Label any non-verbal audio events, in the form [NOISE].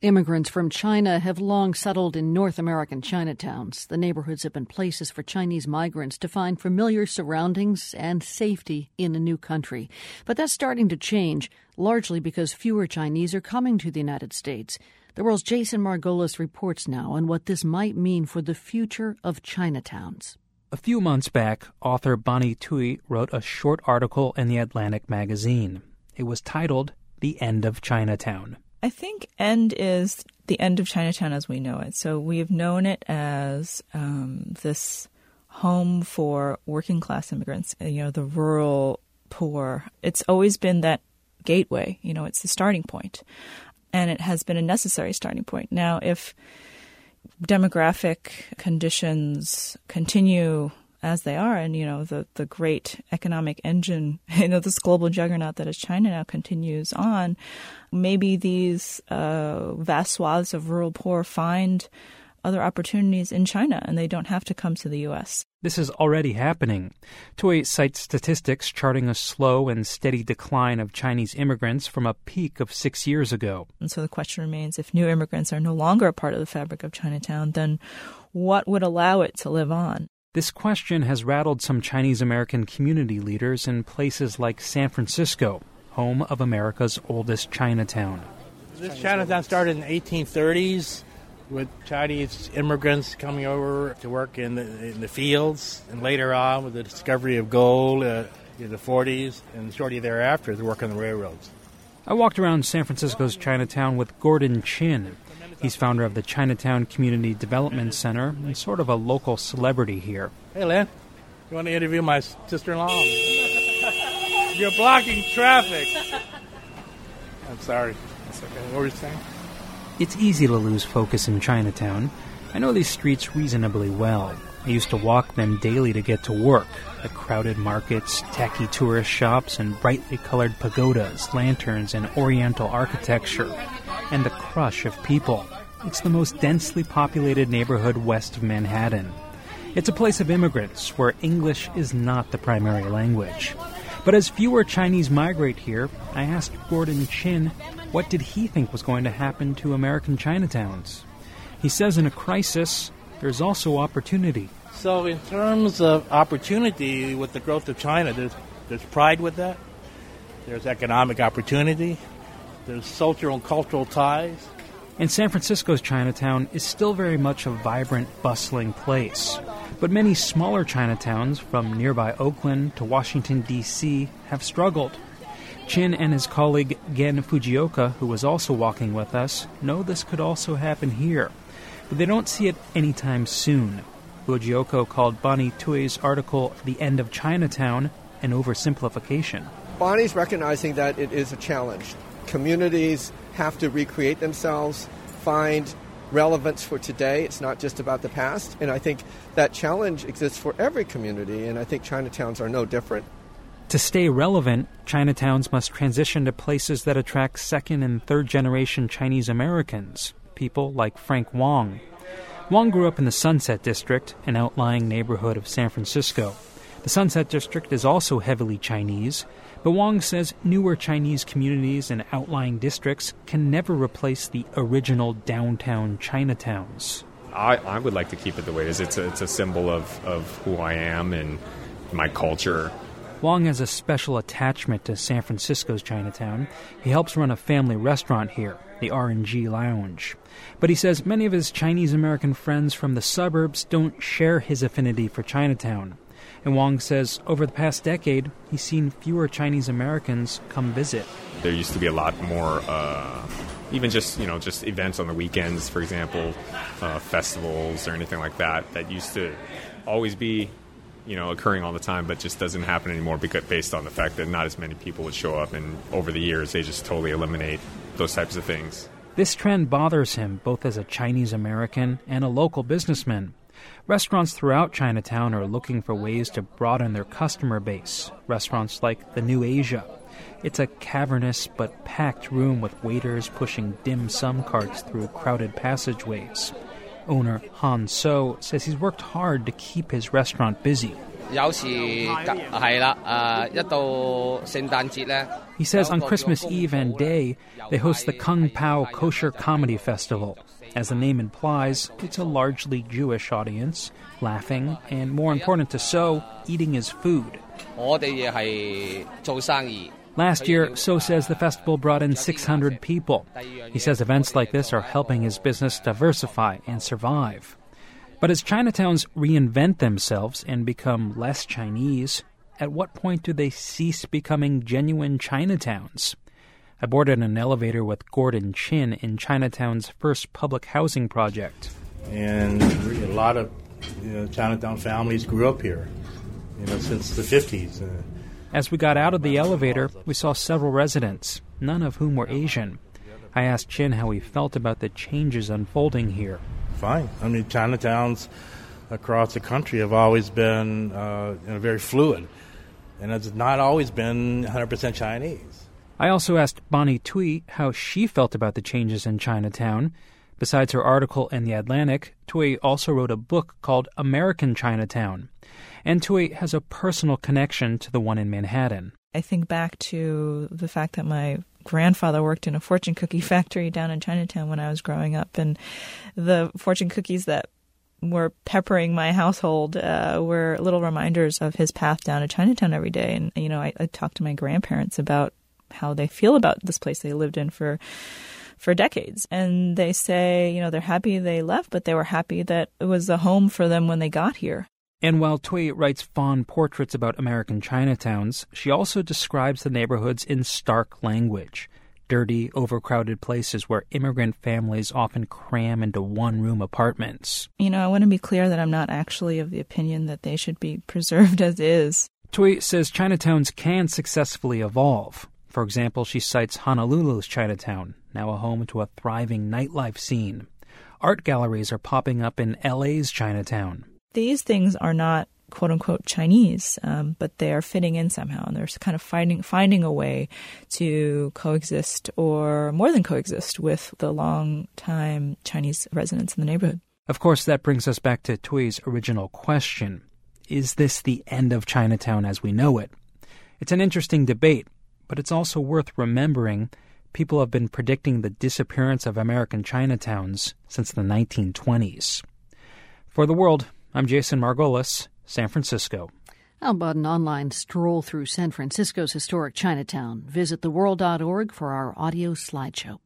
Immigrants from China have long settled in North American Chinatowns. The neighborhoods have been places for Chinese migrants to find familiar surroundings and safety in a new country. But that's starting to change, largely because fewer Chinese are coming to the United States. The world's Jason Margolis reports now on what this might mean for the future of Chinatowns. A few months back, author Bonnie Tsui wrote a short article in the Atlantic magazine. It was titled The End of Chinatown. I think end is the end of Chinatown as we know it. So we have known it as um, this home for working class immigrants, uh, you know, the rural poor. It's always been that gateway, you know, it's the starting point. And it has been a necessary starting point. Now, if demographic conditions continue as they are, and you know the the great economic engine, [LAUGHS] you know this global juggernaut that is China now continues on. Maybe these uh, vast swaths of rural poor find other opportunities in China, and they don't have to come to the U.S. This is already happening. Tsui cites statistics charting a slow and steady decline of Chinese immigrants from a peak of six years ago. And so the question remains if new immigrants are no longer a part of the fabric of Chinatown, then what would allow it to live on? This question has rattled some Chinese American community leaders in places like San Francisco, home of America's oldest Chinatown. This Chinatown started in the 1830s with Chinese immigrants coming over to work in the, in the fields, and later on with the discovery of gold uh, in the 40s, and shortly thereafter, the work on the railroads. I walked around San Francisco's Chinatown with Gordon Chin, He's founder of the Chinatown Community Development Center and sort of a local celebrity here. Hey, Lynn, you want to interview my sister in law? [LAUGHS] You're blocking traffic. I'm sorry. That's okay. What were you saying? It's easy to lose focus in Chinatown. I know these streets reasonably well. I used to walk them daily to get to work. The crowded markets, tacky tourist shops, and brightly colored pagodas, lanterns, and oriental architecture and the crush of people. It's the most densely populated neighborhood west of Manhattan. It's a place of immigrants where English is not the primary language. But as fewer Chinese migrate here, I asked Gordon Chin what did he think was going to happen to American Chinatowns. He says in a crisis, there's also opportunity. So, in terms of opportunity with the growth of China, there's, there's pride with that. There's economic opportunity. There's social and cultural ties. And San Francisco's Chinatown is still very much a vibrant, bustling place. But many smaller Chinatowns, from nearby Oakland to Washington, D.C., have struggled. Chin and his colleague Gen Fujioka, who was also walking with us, know this could also happen here. But they don't see it anytime soon. Fujioka called Bonnie Tsui's article The End of Chinatown an oversimplification. Bonnie's recognizing that it is a challenge communities have to recreate themselves, find relevance for today. It's not just about the past. And I think that challenge exists for every community, and I think Chinatowns are no different. To stay relevant, Chinatowns must transition to places that attract second and third generation Chinese Americans, people like Frank Wong. Wong grew up in the Sunset District, an outlying neighborhood of San Francisco. The Sunset District is also heavily Chinese, but Wong says newer Chinese communities and outlying districts can never replace the original downtown Chinatowns. I, I would like to keep it the way it is. It's a, it's a symbol of, of who I am and my culture. Wong has a special attachment to San Francisco's Chinatown. He helps run a family restaurant here, the R&G Lounge. But he says many of his Chinese American friends from the suburbs don't share his affinity for Chinatown. And Wong says over the past decade, he's seen fewer Chinese Americans come visit. There used to be a lot more, uh, even just you know, just events on the weekends, for example, uh, festivals or anything like that. That used to always be, you know, occurring all the time, but just doesn't happen anymore because based on the fact that not as many people would show up, and over the years they just totally eliminate those types of things. This trend bothers him both as a Chinese American and a local businessman. Restaurants throughout Chinatown are looking for ways to broaden their customer base. Restaurants like the New Asia. It's a cavernous but packed room with waiters pushing dim sum carts through crowded passageways. Owner Han So says he's worked hard to keep his restaurant busy. He says on Christmas Eve and Day, they host the Kung Pao Kosher Comedy Festival. As the name implies, it's a largely Jewish audience, laughing, and more important to So, eating his food. Last year, So says the festival brought in 600 people. He says events like this are helping his business diversify and survive. But as Chinatowns reinvent themselves and become less Chinese, at what point do they cease becoming genuine Chinatowns? I boarded an elevator with Gordon Chin in Chinatown's first public housing project. And a lot of you know, Chinatown families grew up here, you know, since the 50s. Uh, As we got out of the elevator, we saw several residents, none of whom were Asian. I asked Chin how he felt about the changes unfolding here. Fine. I mean, Chinatowns across the country have always been uh, you know, very fluid, and it's not always been 100% Chinese. I also asked Bonnie Tsui how she felt about the changes in Chinatown. Besides her article in The Atlantic, Tsui also wrote a book called American Chinatown. And Tsui has a personal connection to the one in Manhattan. I think back to the fact that my grandfather worked in a fortune cookie [LAUGHS] factory down in Chinatown when I was growing up, and the fortune cookies that were peppering my household uh, were little reminders of his path down to Chinatown every day. And you know, I, I talked to my grandparents about how they feel about this place they lived in for for decades. And they say, you know, they're happy they left, but they were happy that it was a home for them when they got here. And while Tsui writes fond portraits about American Chinatowns, she also describes the neighborhoods in stark language. Dirty, overcrowded places where immigrant families often cram into one room apartments. You know, I want to be clear that I'm not actually of the opinion that they should be [LAUGHS] preserved as is. Tsui says Chinatowns can successfully evolve. For example, she cites Honolulu's Chinatown, now a home to a thriving nightlife scene. Art galleries are popping up in LA's Chinatown. These things are not quote unquote Chinese, um, but they are fitting in somehow, and they're kind of finding finding a way to coexist or more than coexist with the long time Chinese residents in the neighborhood. Of course, that brings us back to Tsui's original question: Is this the end of Chinatown as we know it? It's an interesting debate but it's also worth remembering people have been predicting the disappearance of American Chinatowns since the 1920s. For the world, I'm Jason Margolis, San Francisco. How about an online stroll through San Francisco's historic Chinatown? Visit theworld.org for our audio slideshow.